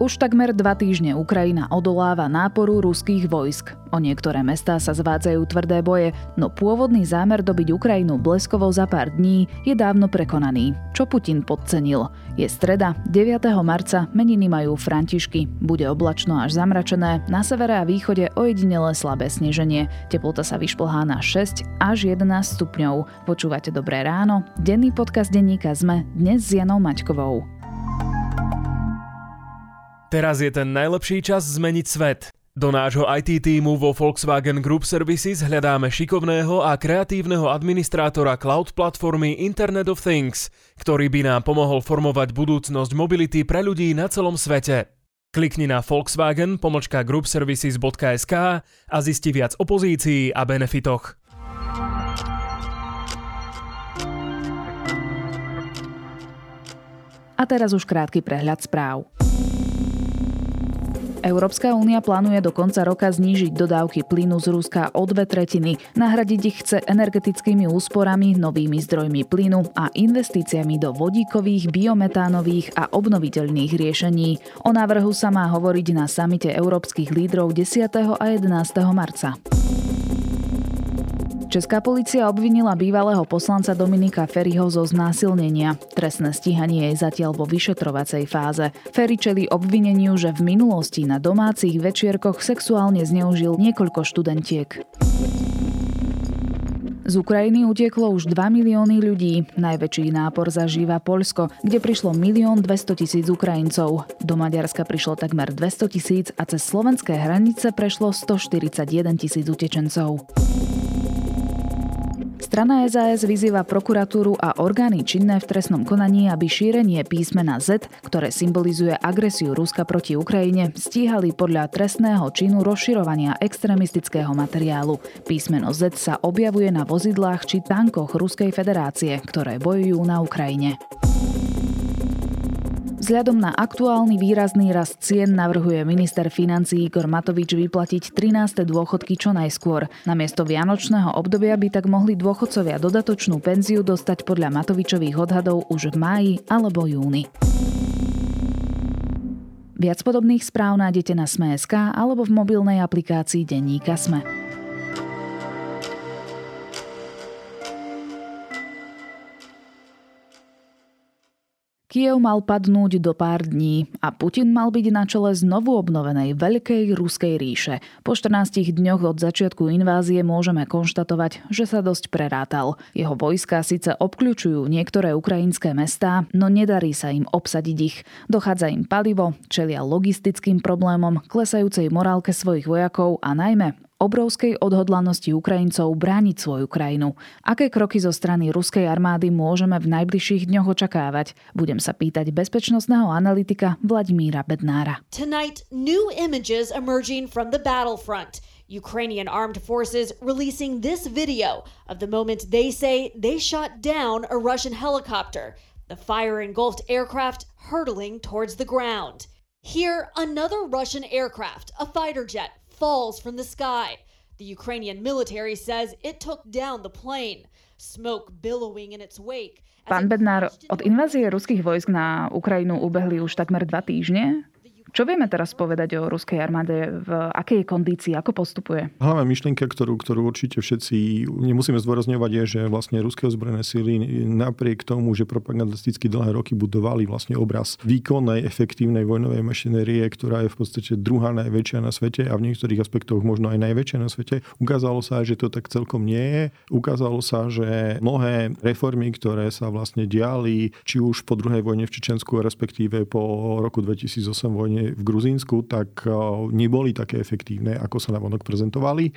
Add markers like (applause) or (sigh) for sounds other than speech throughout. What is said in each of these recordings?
Už takmer dva týždne Ukrajina odoláva náporu ruských vojsk. O niektoré mestá sa zvádzajú tvrdé boje, no pôvodný zámer dobiť Ukrajinu bleskovo za pár dní je dávno prekonaný. Čo Putin podcenil? Je streda, 9. marca, meniny majú Františky. Bude oblačno až zamračené, na severe a východe ojedinele slabé sneženie. Teplota sa vyšplhá na 6 až 11 stupňov. Počúvate Dobré ráno? Denný podcast denníka ZME dnes s Janou Maťkovou. Teraz je ten najlepší čas zmeniť svet. Do nášho IT týmu vo Volkswagen Group Services hľadáme šikovného a kreatívneho administrátora cloud platformy Internet of Things, ktorý by nám pomohol formovať budúcnosť mobility pre ľudí na celom svete. Klikni na Volkswagen pomočka groupservices.sk a zisti viac o pozícii a benefitoch. A teraz už krátky prehľad správ. Európska únia plánuje do konca roka znížiť dodávky plynu z Ruska o dve tretiny. Nahradiť ich chce energetickými úsporami, novými zdrojmi plynu a investíciami do vodíkových, biometánových a obnoviteľných riešení. O návrhu sa má hovoriť na samite európskych lídrov 10. a 11. marca. Česká policia obvinila bývalého poslanca Dominika Ferryho zo znásilnenia. Trestné stíhanie je zatiaľ vo vyšetrovacej fáze. Ferry čeli obvineniu, že v minulosti na domácich večierkoch sexuálne zneužil niekoľko študentiek. Z Ukrajiny utieklo už 2 milióny ľudí. Najväčší nápor zažíva Poľsko, kde prišlo 1 200 tisíc Ukrajincov. Do Maďarska prišlo takmer 200 tisíc a cez slovenské hranice prešlo 141 tisíc utečencov. Strana SAS vyzýva prokuratúru a orgány činné v trestnom konaní, aby šírenie písmena Z, ktoré symbolizuje agresiu Ruska proti Ukrajine, stíhali podľa trestného činu rozširovania extremistického materiálu. Písmeno Z sa objavuje na vozidlách či tankoch Ruskej federácie, ktoré bojujú na Ukrajine. Vzhľadom na aktuálny výrazný rast cien navrhuje minister financí Igor Matovič vyplatiť 13. dôchodky čo najskôr. Namiesto vianočného obdobia by tak mohli dôchodcovia dodatočnú penziu dostať podľa Matovičových odhadov už v máji alebo júni. Viac podobných správ nájdete na Sme.sk alebo v mobilnej aplikácii Denníka Sme. Kiev mal padnúť do pár dní a Putin mal byť na čele znovu obnovenej Veľkej ruskej ríše. Po 14 dňoch od začiatku invázie môžeme konštatovať, že sa dosť prerátal. Jeho vojska síce obkľúčujú niektoré ukrajinské mestá, no nedarí sa im obsadiť ich. Dochádza im palivo, čelia logistickým problémom, klesajúcej morálke svojich vojakov a najmä obrovskej odhodlanosti Ukrajincov brániť svoju krajinu. Aké kroky zo strany ruskej armády môžeme v najbližších dňoch očakávať? Budem sa pýtať bezpečnostného analytika Vladimíra Bednára. Tonight, new images emerging from the battlefront. Ukrainian armed forces releasing this video of the moment they say they shot down a Russian helicopter. The fire engulfed aircraft hurtling towards the ground. Here, another Russian aircraft, a fighter jet, falls from the sky. The Ukrainian military says it took down the plane, smoke billowing in its wake. Pán Bednár, od invázie ruských vojsk na Ukrajinu ubehli už takmer dva týždne. Čo vieme teraz povedať o ruskej armáde? V akej kondícii? Ako postupuje? Hlavná myšlienka, ktorú, ktorú určite všetci nemusíme zdôrazňovať, je, že vlastne ruské ozbrojené síly napriek tomu, že propagandisticky dlhé roky budovali vlastne obraz výkonnej, efektívnej vojnovej mašinérie, ktorá je v podstate druhá najväčšia na svete a v niektorých aspektoch možno aj najväčšia na svete. Ukázalo sa, že to tak celkom nie je. Ukázalo sa, že mnohé reformy, ktoré sa vlastne diali, či už po druhej vojne v Čečensku, respektíve po roku 2008 vojne v Gruzínsku, tak eh, neboli také efektívne, ako sa navonok prezentovali. Eh,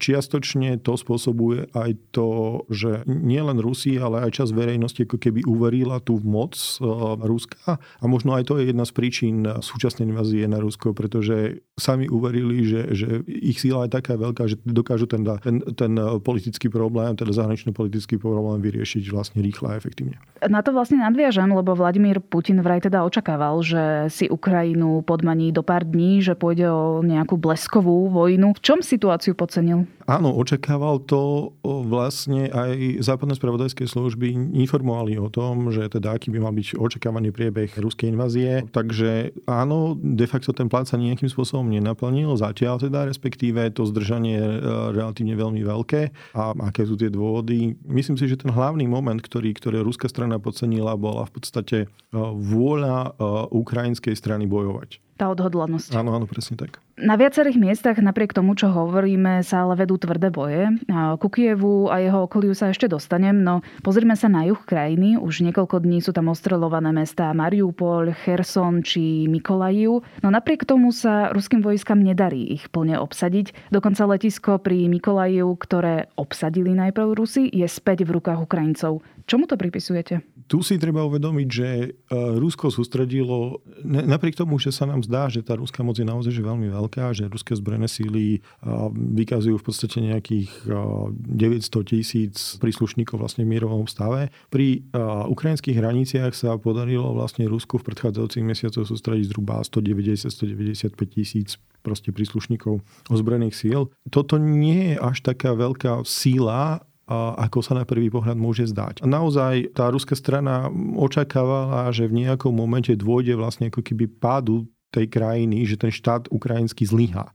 čiastočne to spôsobuje aj to, že nielen Rusi, ale aj čas verejnosti ako keby uverila tú moc eh, Ruska a možno aj to je jedna z príčin súčasnej invázie na Rusko, pretože sami uverili, že, že ich síla je taká veľká, že dokážu ten, ten, ten politický problém, teda zahraničný politický problém vyriešiť vlastne rýchle a efektívne. Na to vlastne nadviažem, lebo Vladimír Putin vraj teda očakával, že si Ukrajina Ukrajinu podmaní do pár dní, že pôjde o nejakú bleskovú vojnu. V čom situáciu podcenil? Áno, očakával to vlastne aj západné spravodajské služby informovali o tom, že teda aký by mal byť očakávaný priebeh ruskej invázie. Takže áno, de facto ten plán sa nejakým spôsobom nenaplnil, zatiaľ teda respektíve to zdržanie je relatívne veľmi veľké. A aké sú tie dôvody? Myslím si, že ten hlavný moment, ktorý, ktorý ruská strana podcenila, bola v podstate e, vôľa e, ukrajinskej strany bojovať tá odhodlanosť. Áno, áno, presne tak. Na viacerých miestach, napriek tomu, čo hovoríme, sa ale vedú tvrdé boje. Ku Kievu a jeho okoliu sa ešte dostanem, no pozrime sa na juh krajiny. Už niekoľko dní sú tam ostrelované mestá Mariupol, Cherson či Mikolajiu. No napriek tomu sa ruským vojskám nedarí ich plne obsadiť. Dokonca letisko pri Mikolajiu, ktoré obsadili najprv Rusi, je späť v rukách Ukrajincov. Čomu to pripisujete? Tu si treba uvedomiť, že e, Rusko sústredilo, napriek tomu, že sa nám zdá, že tá ruská moc je naozaj že veľmi veľká, že ruské zbrojené síly vykazujú v podstate nejakých 900 e, tisíc príslušníkov vlastne v mierovom stave. Pri ukrajinských hraniciach sa podarilo vlastne Rusku v predchádzajúcich mesiacoch sústrediť zhruba 190-195 tisíc proste príslušníkov ozbrojených síl. Toto nie je až taká veľká síla, ako sa na prvý pohľad môže zdať. Naozaj tá ruská strana očakávala, že v nejakom momente dôjde vlastne ako keby pádu tej krajiny, že ten štát ukrajinský zlyha.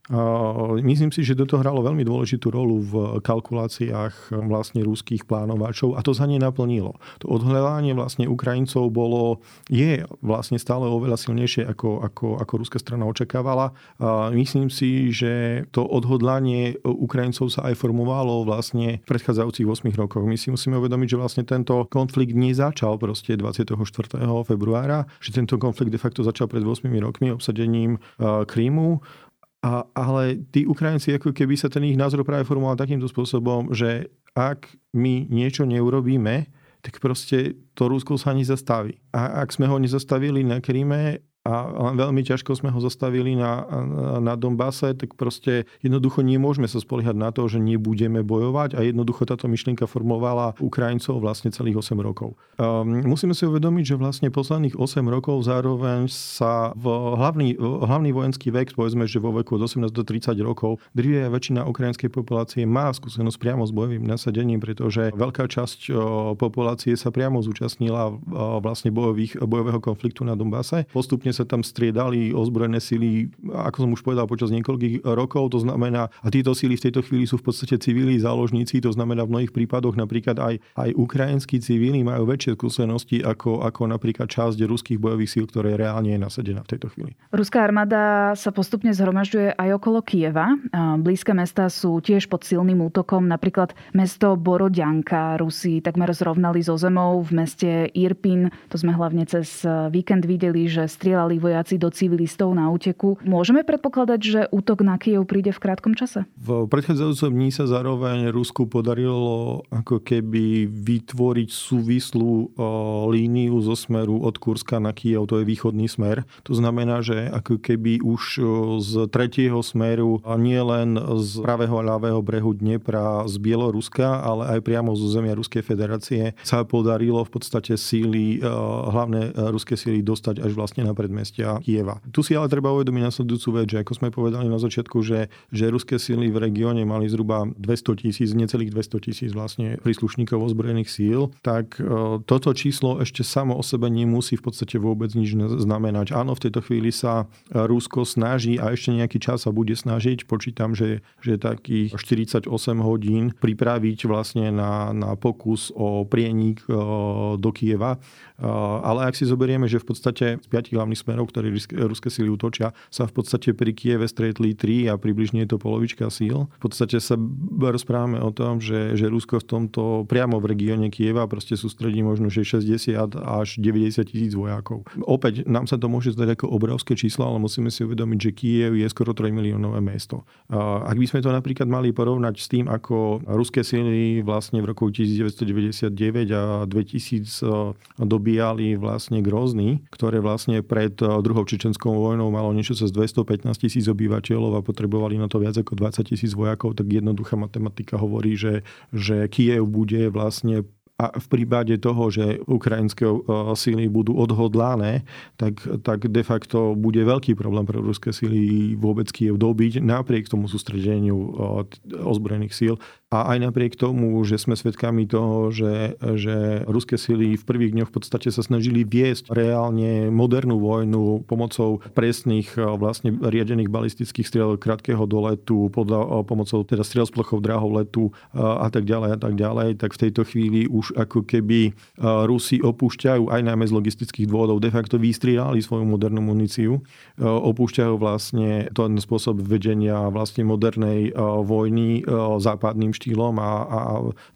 Myslím si, že toto hralo veľmi dôležitú rolu v kalkuláciách vlastne ruských plánovačov a to sa nenaplnilo. To odhľadanie vlastne Ukrajincov bolo, je vlastne stále oveľa silnejšie ako, ako, ako ruská strana očakávala. Myslím si, že to odhodlanie Ukrajincov sa aj formovalo vlastne v predchádzajúcich 8 rokoch. My si musíme uvedomiť, že vlastne tento konflikt nezačal proste 24. februára, že tento konflikt de facto začal pred 8 rokmi obsadením Krímu. A, ale tí Ukrajinci, ako keby sa ten ich názor práve formoval takýmto spôsobom, že ak my niečo neurobíme, tak proste to Rusko sa nezastaví. A ak sme ho nezastavili na Kríme, a veľmi ťažko sme ho zastavili na, na Donbase, tak proste jednoducho nemôžeme sa spoliehať na to, že nebudeme bojovať a jednoducho táto myšlienka formovala Ukrajincov vlastne celých 8 rokov. Um, musíme si uvedomiť, že vlastne posledných 8 rokov zároveň sa v hlavný, hlavný vojenský vek, povedzme, že vo veku od 18 do 30 rokov, drvia väčšina ukrajinskej populácie má skúsenosť priamo s bojovým nasadením, pretože veľká časť populácie sa priamo zúčastnila vlastne bojových, bojového konfliktu na Donbase. Postupne sa tam striedali ozbrojené sily, ako som už povedal, počas niekoľkých rokov. To znamená, a títo síly v tejto chvíli sú v podstate civili záložníci, to znamená v mnohých prípadoch napríklad aj, aj ukrajinskí civili majú väčšie skúsenosti ako, ako napríklad časť ruských bojových síl, ktoré reálne je nasadená v tejto chvíli. Ruská armáda sa postupne zhromažďuje aj okolo Kieva. Blízke mesta sú tiež pod silným útokom, napríklad mesto Borodianka Rusi takmer zrovnali so zemou v meste Irpin. To sme hlavne cez víkend videli, že strieľa strieľali vojaci do civilistov na úteku. Môžeme predpokladať, že útok na Kiev príde v krátkom čase? V predchádzajúcom dní sa zároveň Rusku podarilo ako keby vytvoriť súvislú líniu zo smeru od Kurska na Kiev, to je východný smer. To znamená, že ako keby už z tretieho smeru nie len z pravého a ľavého brehu Dnepra z Bieloruska, ale aj priamo zo zemia Ruskej federácie sa podarilo v podstate síly, hlavné ruské síly dostať až vlastne na pred predmestia Kieva. Tu si ale treba uvedomiť nasledujúcu vec, že ako sme povedali na začiatku, že, že ruské sily v regióne mali zhruba 200 tisíc, necelých 200 tisíc vlastne príslušníkov ozbrojených síl, tak e, toto číslo ešte samo o sebe nemusí v podstate vôbec nič znamenať. Áno, v tejto chvíli sa Rusko snaží a ešte nejaký čas sa bude snažiť, počítam, že, že takých 48 hodín pripraviť vlastne na, na pokus o prienik e, do Kieva. E, ale ak si zoberieme, že v podstate z piatich hlavných smerov, ktoré ruské síly útočia, sa v podstate pri Kieve stretli tri a približne je to polovička síl. V podstate sa rozprávame o tom, že, že Rusko v tomto priamo v regióne Kieva proste sústredí možno že 60 až 90 tisíc vojakov. Opäť nám sa to môže zdať ako obrovské číslo, ale musíme si uvedomiť, že Kiev je skoro 3 miliónové mesto. Ak by sme to napríklad mali porovnať s tým, ako ruské síly vlastne v roku 1999 a 2000 dobíjali vlastne Grozny, ktoré vlastne pre pred druhou čečenskou vojnou malo niečo cez 215 tisíc obyvateľov a potrebovali na to viac ako 20 tisíc vojakov, tak jednoduchá matematika hovorí, že, že Kiev bude vlastne a v prípade toho, že ukrajinské síly budú odhodlané, tak, tak de facto bude veľký problém pre ruské síly vôbec Kiev dobiť napriek tomu sústredeniu ozbrojených síl. A aj napriek tomu, že sme svedkami toho, že, že ruské sily v prvých dňoch v podstate sa snažili viesť reálne modernú vojnu pomocou presných vlastne riadených balistických striel krátkeho doletu, podľa, pomocou teda striel z plochov dráhov letu a tak ďalej a tak ďalej, tak v tejto chvíli už ako keby Rusi opúšťajú aj najmä z logistických dôvodov, de facto vystriali svoju modernú muníciu, opúšťajú vlastne ten spôsob vedenia vlastne modernej vojny západným štýlom a, a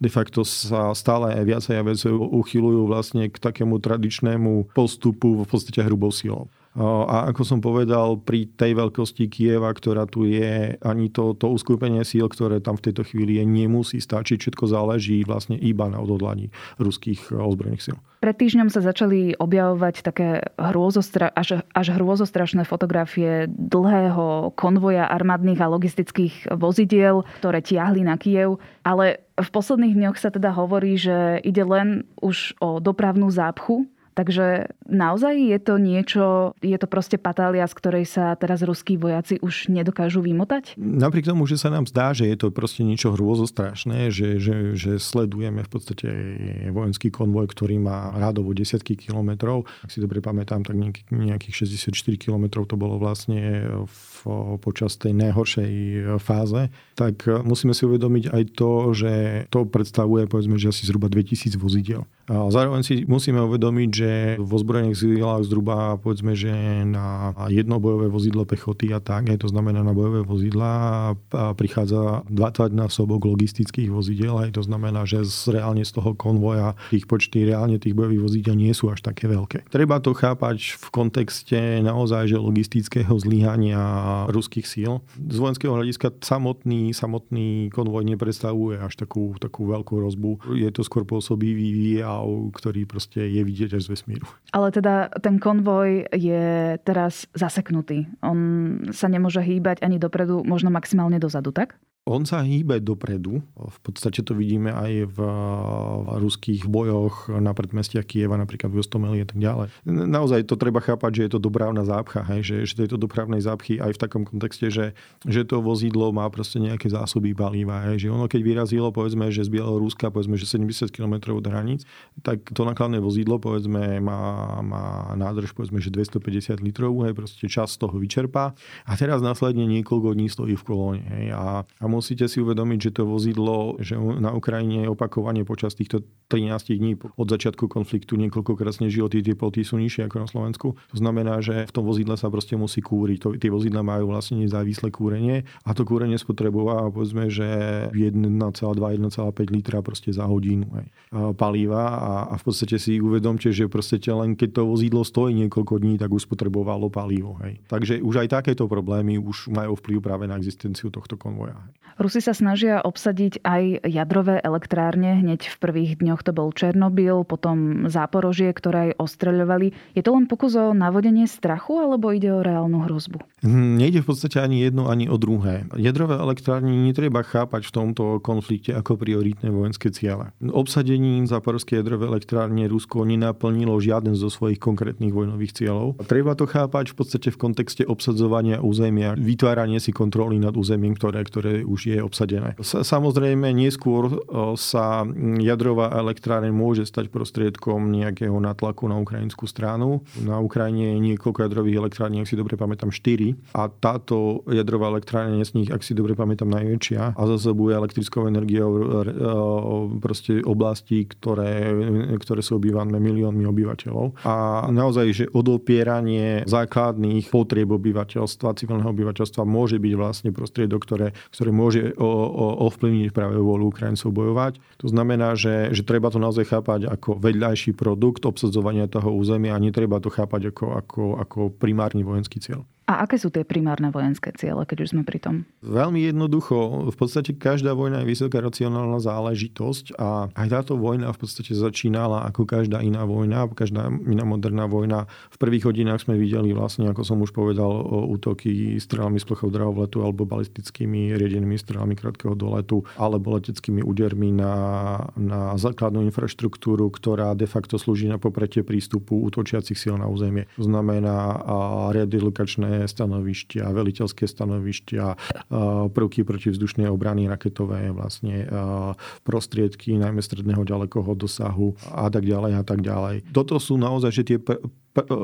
de facto sa stále viacej a viacej uchylujú vlastne k takému tradičnému postupu v podstate hrubou silou. A ako som povedal, pri tej veľkosti Kieva, ktorá tu je, ani to, to uskupenie síl, ktoré tam v tejto chvíli je, nemusí stačiť. Všetko záleží vlastne iba na odhodlaní ruských ozbrojených síl. Pred týždňom sa začali objavovať také hrôzostra- až, až hrôzostrašné fotografie dlhého konvoja armádnych a logistických vozidiel, ktoré tiahli na Kiev. Ale v posledných dňoch sa teda hovorí, že ide len už o dopravnú zápchu Takže naozaj je to niečo, je to proste patália, z ktorej sa teraz ruskí vojaci už nedokážu vymotať? Napriek tomu, že sa nám zdá, že je to proste niečo hrôzostrašné, že, že, že sledujeme v podstate vojenský konvoj, ktorý má rádovo desiatky kilometrov. Ak si dobre pamätám, tak nejakých 64 kilometrov to bolo vlastne v, počas tej najhoršej fáze. Tak musíme si uvedomiť aj to, že to predstavuje povedzme, že asi zhruba 2000 vozidel. A zároveň si musíme uvedomiť, že vo zbrojených silách zhruba povedzme, že na jedno bojové vozidlo pechoty a tak, aj to znamená na bojové vozidla prichádza 20 násobok logistických vozidel, aj to znamená, že z, reálne z toho konvoja tých počty reálne tých bojových vozidel nie sú až také veľké. Treba to chápať v kontexte naozaj, že logistického zlyhania ruských síl. Z vojenského hľadiska samotný, samotný konvoj nepredstavuje až takú, takú veľkú rozbu. Je to skôr pôsobivý signál, ktorý proste je vidieť až z vesmíru. Ale teda ten konvoj je teraz zaseknutý. On sa nemôže hýbať ani dopredu, možno maximálne dozadu, tak? On sa hýbe dopredu. V podstate to vidíme aj v ruských bojoch na predmestiach Kieva, napríklad v Ostomeli a tak ďalej. Naozaj to treba chápať, že je to dopravná zápcha, hej? Že, že to dopravnej zápchy aj v takom kontexte, že, že to vozidlo má proste nejaké zásoby paliva. Hej? Že ono keď vyrazilo, povedzme, že z Bieloruska, povedzme, že 70 km od hraníc, tak to nakladné vozidlo, povedzme, má, má nádrž, povedzme, že 250 litrov, hej? proste čas toho vyčerpá a teraz následne niekoľko dní stojí v kolóne. Hej? A, a musíte si uvedomiť, že to vozidlo, že na Ukrajine je opakovanie počas týchto 13 dní od začiatku konfliktu niekoľkokrát snežilo, tie teploty sú nižšie ako na Slovensku. To znamená, že v tom vozidle sa proste musí kúriť. To, tie vozidla majú vlastne nezávislé kúrenie a to kúrenie spotrebováva povedzme, že 1,2-1,5 litra proste za hodinu hej, paliva a, a, v podstate si uvedomte, že proste len keď to vozidlo stojí niekoľko dní, tak už spotrebovalo palivo. Hej. Takže už aj takéto problémy už majú vplyv práve na existenciu tohto konvoja. Hej. Rusi sa snažia obsadiť aj jadrové elektrárne. Hneď v prvých dňoch to bol Černobyl, potom Záporožie, ktoré aj ostreľovali. Je to len pokus o navodenie strachu, alebo ide o reálnu hrozbu? Hm, nejde v podstate ani jedno, ani o druhé. Jadrové elektrárne netreba chápať v tomto konflikte ako prioritné vojenské ciele. Obsadením Záporovskej jadrové elektrárne Rusko nenaplnilo žiaden zo svojich konkrétnych vojnových cieľov. Treba to chápať v podstate v kontexte obsadzovania územia, vytváranie si kontroly nad územím, ktoré, ktoré už je obsadené. Samozrejme, neskôr sa jadrová elektráreň môže stať prostriedkom nejakého natlaku na ukrajinskú stranu. Na Ukrajine je niekoľko jadrových elektrární, ak si dobre pamätám, 4. A táto jadrová elektrárne je z nich, ak si dobre pamätám, najväčšia a zasobuje elektrickou energiou proste oblasti, ktoré, ktoré sú obývané miliónmi obyvateľov. A naozaj, že odopieranie základných potrieb obyvateľstva, civilného obyvateľstva môže byť vlastne prostriedok, ktoré, ktoré môže môže ovplyvniť práve vôľu Ukrajincov bojovať. To znamená, že, že treba to naozaj chápať ako vedľajší produkt obsadzovania toho územia a netreba to chápať ako, ako, ako primárny vojenský cieľ. A aké sú tie primárne vojenské ciele, keď už sme pri tom? Veľmi jednoducho. V podstate každá vojna je vysoká racionálna záležitosť a aj táto vojna v podstate začínala ako každá iná vojna, každá iná moderná vojna. V prvých hodinách sme videli vlastne, ako som už povedal, útoky strelami z plochov drahovletu alebo balistickými riedenými strelami krátkeho doletu alebo leteckými údermi na, na základnú infraštruktúru, ktorá de facto slúži na popretie prístupu útočiacich síl na územie. To znamená redelokačné stanovištia, veliteľské stanovištia, prvky protivzdušnej obrany, raketové vlastne prostriedky, najmä stredného ďalekoho dosahu a tak ďalej a tak ďalej. Toto sú naozaj že tie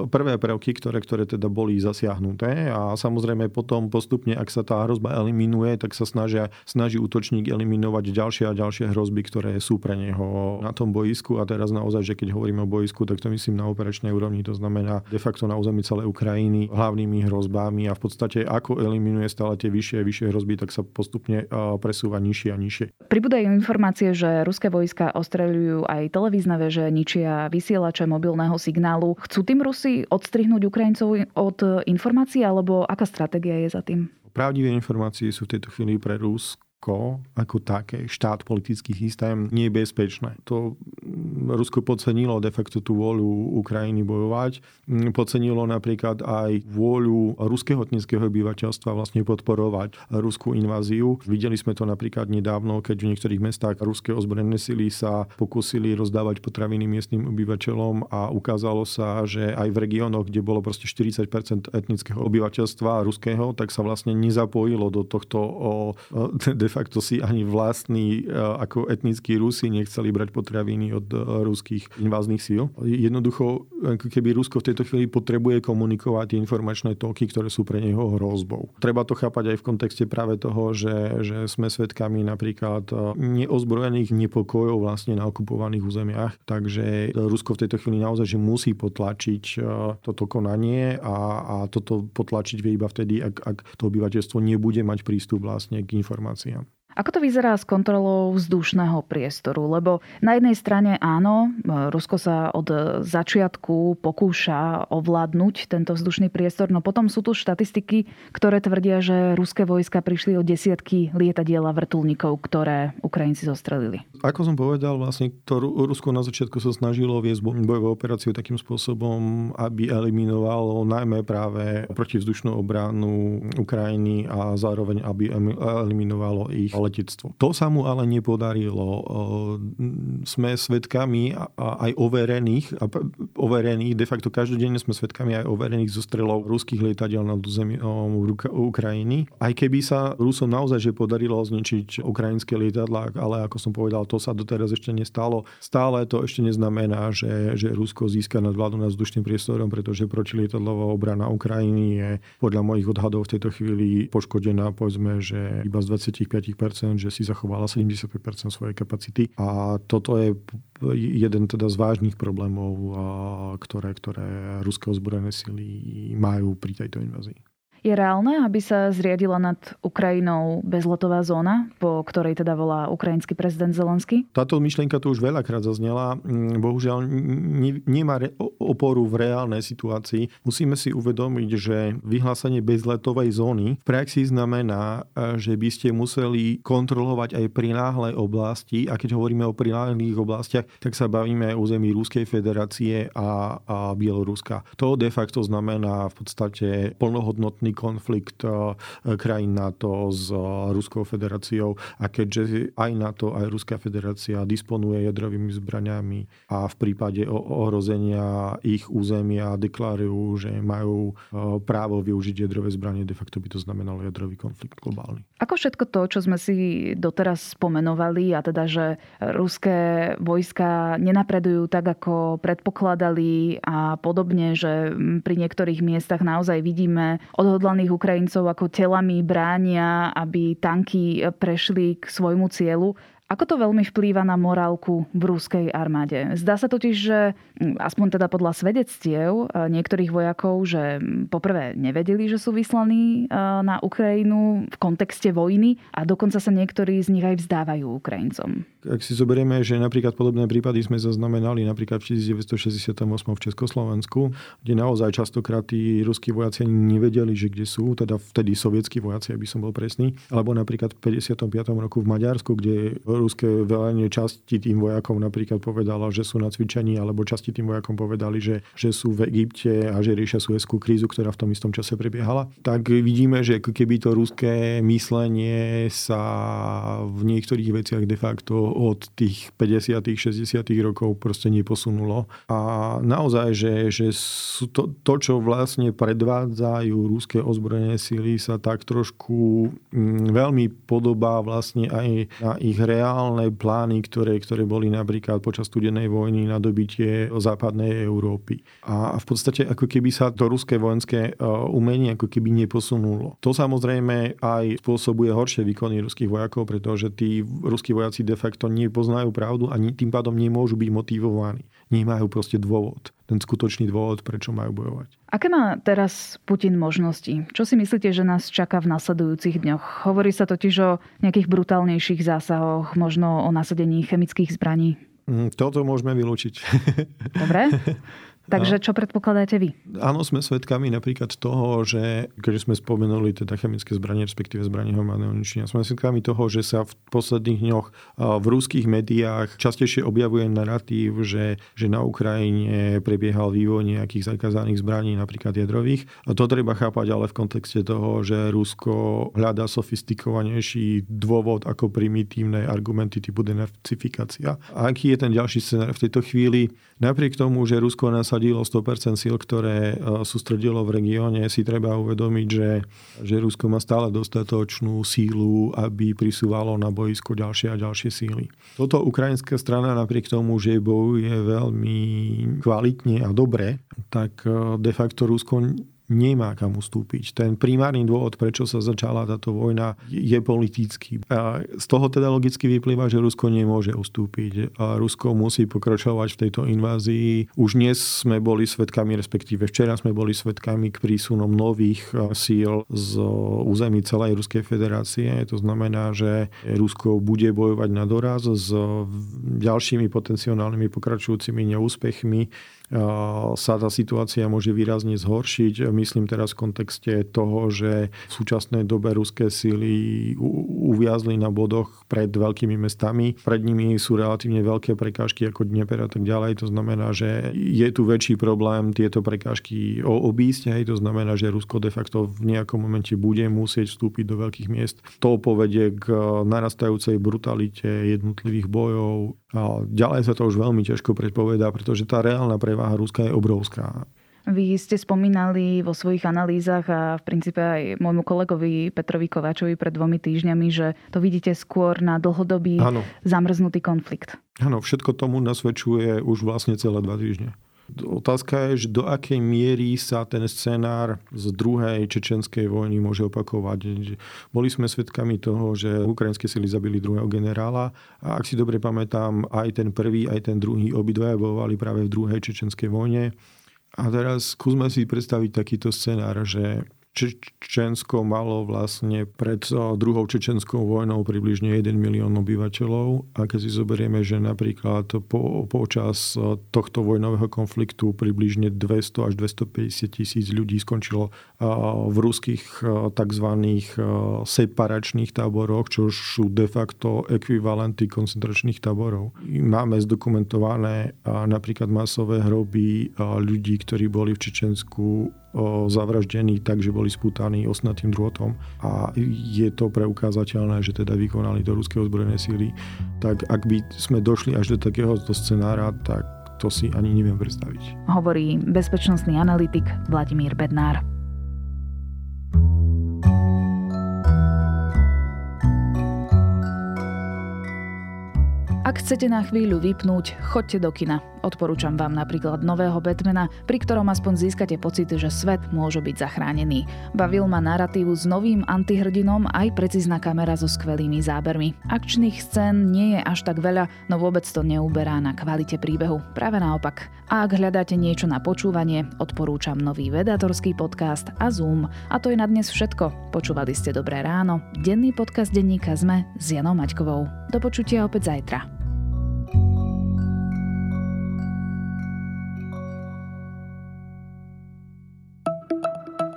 prvé prvky, ktoré, ktoré teda boli zasiahnuté a samozrejme potom postupne, ak sa tá hrozba eliminuje, tak sa snažia, snaží útočník eliminovať ďalšie a ďalšie hrozby, ktoré sú pre neho na tom boisku a teraz naozaj, že keď hovoríme o boisku, tak to myslím na operačnej úrovni, to znamená de facto na území celej Ukrajiny hlavnými hrozbami a v podstate ako eliminuje stále tie vyššie a vyššie hrozby, tak sa postupne presúva nižšie a nižšie. Pribúdajú informácie, že ruské vojska ostreľujú aj televízne veže, ničia vysielače mobilného signálu. Chcú tým Rusi odstrihnúť Ukrajincov od informácií, alebo aká stratégia je za tým? Pravdivé informácie sú v tejto chvíli pre Rus Rusko ako také, štát, politický systém, nie je bezpečné. To mm, Rusko podcenilo de facto tú vôľu Ukrajiny bojovať. Mm, podcenilo napríklad aj vôľu ruského etnického obyvateľstva vlastne podporovať ruskú inváziu. Videli sme to napríklad nedávno, keď v niektorých mestách ruské ozbrojené sily sa pokúsili rozdávať potraviny miestnym obyvateľom a ukázalo sa, že aj v regiónoch, kde bolo proste 40% etnického obyvateľstva ruského, tak sa vlastne nezapojilo do tohto de facto si ani vlastní e, ako etnickí Rusi nechceli brať potraviny od e, ruských inváznych síl. Jednoducho, keby Rusko v tejto chvíli potrebuje komunikovať tie informačné toky, ktoré sú pre neho hrozbou. Treba to chápať aj v kontexte práve toho, že, že sme svedkami napríklad e, neozbrojených nepokojov vlastne na okupovaných územiach. Takže Rusko v tejto chvíli naozaj že musí potlačiť toto konanie a, a toto potlačiť vie iba vtedy, ak, ak to obyvateľstvo nebude mať prístup vlastne k informáciám. Ako to vyzerá s kontrolou vzdušného priestoru? Lebo na jednej strane áno, Rusko sa od začiatku pokúša ovládnuť tento vzdušný priestor, no potom sú tu štatistiky, ktoré tvrdia, že ruské vojska prišli o desiatky lietadiela vrtulníkov, ktoré Ukrajinci zostrelili. Ako som povedal, vlastne to Rusko na začiatku sa snažilo viesť bojovú operáciu takým spôsobom, aby eliminovalo najmä práve protivzdušnú obranu Ukrajiny a zároveň aby eliminovalo ich letectvo. To sa mu ale nepodarilo. Sme svedkami aj overených, overených, de facto každodenne sme svedkami aj overených zostrelov ruských lietadiel nad územím Ukrajiny. Aj keby sa Rusom naozaj že podarilo zničiť ukrajinské lietadlá, ale ako som povedal, to sa doteraz ešte nestalo. Stále to ešte neznamená, že, že Rusko získa nadvládu nad vzdušným priestorom, pretože protilietadlová obrana Ukrajiny je podľa mojich odhadov v tejto chvíli poškodená, povedzme, že iba z 25 že si zachovala 75% svojej kapacity. A toto je jeden teda z vážnych problémov, ktoré, ktoré ruské ozbrojené sily majú pri tejto invázii. Je reálne, aby sa zriadila nad Ukrajinou bezletová zóna, po ktorej teda volá ukrajinský prezident Zelensky? Táto myšlienka tu už veľakrát zaznela. Mm, bohužiaľ nemá oporu v reálnej situácii. Musíme si uvedomiť, že vyhlásenie bezletovej zóny v praxi znamená, že by ste museli kontrolovať aj prináhle oblasti. A keď hovoríme o prináhlých oblastiach, tak sa bavíme o území Ruskej federácie a, a Bieloruska. To de facto znamená v podstate plnohodnotný konflikt eh, krajín NATO s eh, Ruskou federáciou a keďže aj NATO, aj Ruská federácia disponuje jadrovými zbraniami a v prípade ohrozenia ich územia deklarujú, že majú eh, právo využiť jadrové zbranie, de facto by to znamenalo jadrový konflikt globálny. Ako všetko to, čo sme si doteraz spomenovali, a teda, že ruské vojska nenapredujú tak, ako predpokladali a podobne, že pri niektorých miestach naozaj vidíme odhodlanie odhodlaných Ukrajincov ako telami bránia, aby tanky prešli k svojmu cieľu. Ako to veľmi vplýva na morálku v ruskej armáde? Zdá sa totiž, že hm, aspoň teda podľa svedectiev e, niektorých vojakov, že hm, poprvé nevedeli, že sú vyslaní e, na Ukrajinu v kontexte vojny a dokonca sa niektorí z nich aj vzdávajú Ukrajincom. Ak si zoberieme, že napríklad podobné prípady sme zaznamenali napríklad v 1968 v Československu, kde naozaj častokrát tí ruskí vojaci nevedeli, že kde sú, teda vtedy sovietskí vojaci, aby som bol presný, alebo napríklad v 55. roku v Maďarsku, kde ruské velenie časti tým vojakom napríklad povedala, že sú na cvičení, alebo časti tým vojakom povedali, že, že sú v Egypte a že riešia suezkú krízu, ktorá v tom istom čase prebiehala. Tak vidíme, že keby to ruské myslenie sa v niektorých veciach de facto od tých 50 60 rokov proste neposunulo. A naozaj, že, že sú to, to, čo vlastne predvádzajú ruské ozbrojené síly, sa tak trošku mm, veľmi podobá vlastne aj na ich reálne plány, ktoré, ktoré boli napríklad počas studenej vojny na dobitie západnej Európy. A v podstate ako keby sa to ruské vojenské e, umenie ako keby neposunulo. To samozrejme aj spôsobuje horšie výkony ruských vojakov, pretože tí ruskí vojaci de facto nepoznajú pravdu a tým pádom nemôžu byť motivovaní. Nemajú proste dôvod. Ten skutočný dôvod, prečo majú bojovať. Aké má teraz Putin možnosti? Čo si myslíte, že nás čaká v nasledujúcich dňoch? Hovorí sa totiž o nejakých brutálnejších zásahoch, možno o nasadení chemických zbraní. Mm, toto môžeme vylúčiť. Dobre. (laughs) Takže čo predpokladáte vy? Áno, sme svedkami napríklad toho, že keďže sme spomenuli teda chemické zbranie, respektíve zbranie hromadného ničenia, sme svedkami toho, že sa v posledných dňoch v ruských médiách častejšie objavuje narratív, že, že na Ukrajine prebiehal vývoj nejakých zakázaných zbraní, napríklad jadrových. A to treba chápať ale v kontexte toho, že Rusko hľadá sofistikovanejší dôvod ako primitívne argumenty typu denacifikácia. A aký je ten ďalší scenár v tejto chvíli? Napriek tomu, že Rusko nás nasadilo 100% síl, ktoré e, sústredilo v regióne, si treba uvedomiť, že, že Rusko má stále dostatočnú sílu, aby prisúvalo na boisko ďalšie a ďalšie síly. Toto ukrajinská strana napriek tomu, že bojuje veľmi kvalitne a dobre, tak e, de facto Rusko nemá kam ustúpiť. Ten primárny dôvod, prečo sa začala táto vojna, je politický. A z toho teda logicky vyplýva, že Rusko nemôže ustúpiť. A Rusko musí pokračovať v tejto invázii. Už dnes sme boli svetkami, respektíve včera sme boli svetkami k prísunom nových síl z území celej Ruskej federácie. To znamená, že Rusko bude bojovať na doraz s ďalšími potenciálnymi pokračujúcimi neúspechmi sa tá situácia môže výrazne zhoršiť. Myslím teraz v kontexte toho, že v súčasnej dobe ruské síly uviazli na bodoch pred veľkými mestami. Pred nimi sú relatívne veľké prekážky ako Dnieper a tak ďalej. To znamená, že je tu väčší problém tieto prekážky obísť. Hej. To znamená, že Rusko de facto v nejakom momente bude musieť vstúpiť do veľkých miest. To povedie k narastajúcej brutalite jednotlivých bojov. A ďalej sa to už veľmi ťažko predpovedá, pretože tá reálna preváha Ruska je obrovská. Vy ste spomínali vo svojich analýzach a v princípe aj môjmu kolegovi Petrovi Kováčovi pred dvomi týždňami, že to vidíte skôr na dlhodobý ano. zamrznutý konflikt. Áno, všetko tomu nasvedčuje už vlastne celé dva týždne. Otázka je, že do akej miery sa ten scenár z druhej čečenskej vojny môže opakovať. Boli sme svedkami toho, že ukrajinské sily zabili druhého generála a ak si dobre pamätám, aj ten prvý, aj ten druhý obidvaja bojovali práve v druhej čečenskej vojne. A teraz skúsme si predstaviť takýto scenár, že Čečensko malo vlastne pred druhou čečenskou vojnou približne 1 milión obyvateľov. A keď si zoberieme, že napríklad po, počas tohto vojnového konfliktu približne 200 až 250 tisíc ľudí skončilo v ruských tzv. separačných táboroch, čo sú de facto ekvivalenty koncentračných táborov. Máme zdokumentované napríklad masové hroby ľudí, ktorí boli v Čečensku zavraždení tak, že boli spútaní osnatým drôtom a je to preukázateľné, že teda vykonali to ruské ozbrojené síly, tak ak by sme došli až do takéhoto scenára, tak to si ani neviem predstaviť. Hovorí bezpečnostný analytik Vladimír Bednár. Ak chcete na chvíľu vypnúť, choďte do kina. Odporúčam vám napríklad nového Batmana, pri ktorom aspoň získate pocit, že svet môže byť zachránený. Bavil ma narratívu s novým antihrdinom aj precízna kamera so skvelými zábermi. Akčných scén nie je až tak veľa, no vôbec to neuberá na kvalite príbehu. Práve naopak. A ak hľadáte niečo na počúvanie, odporúčam nový vedatorský podcast a Zoom. A to je na dnes všetko. Počúvali ste Dobré ráno, denný podcast denníka ZME s Janou Maťkovou. Do počutia opäť zajtra.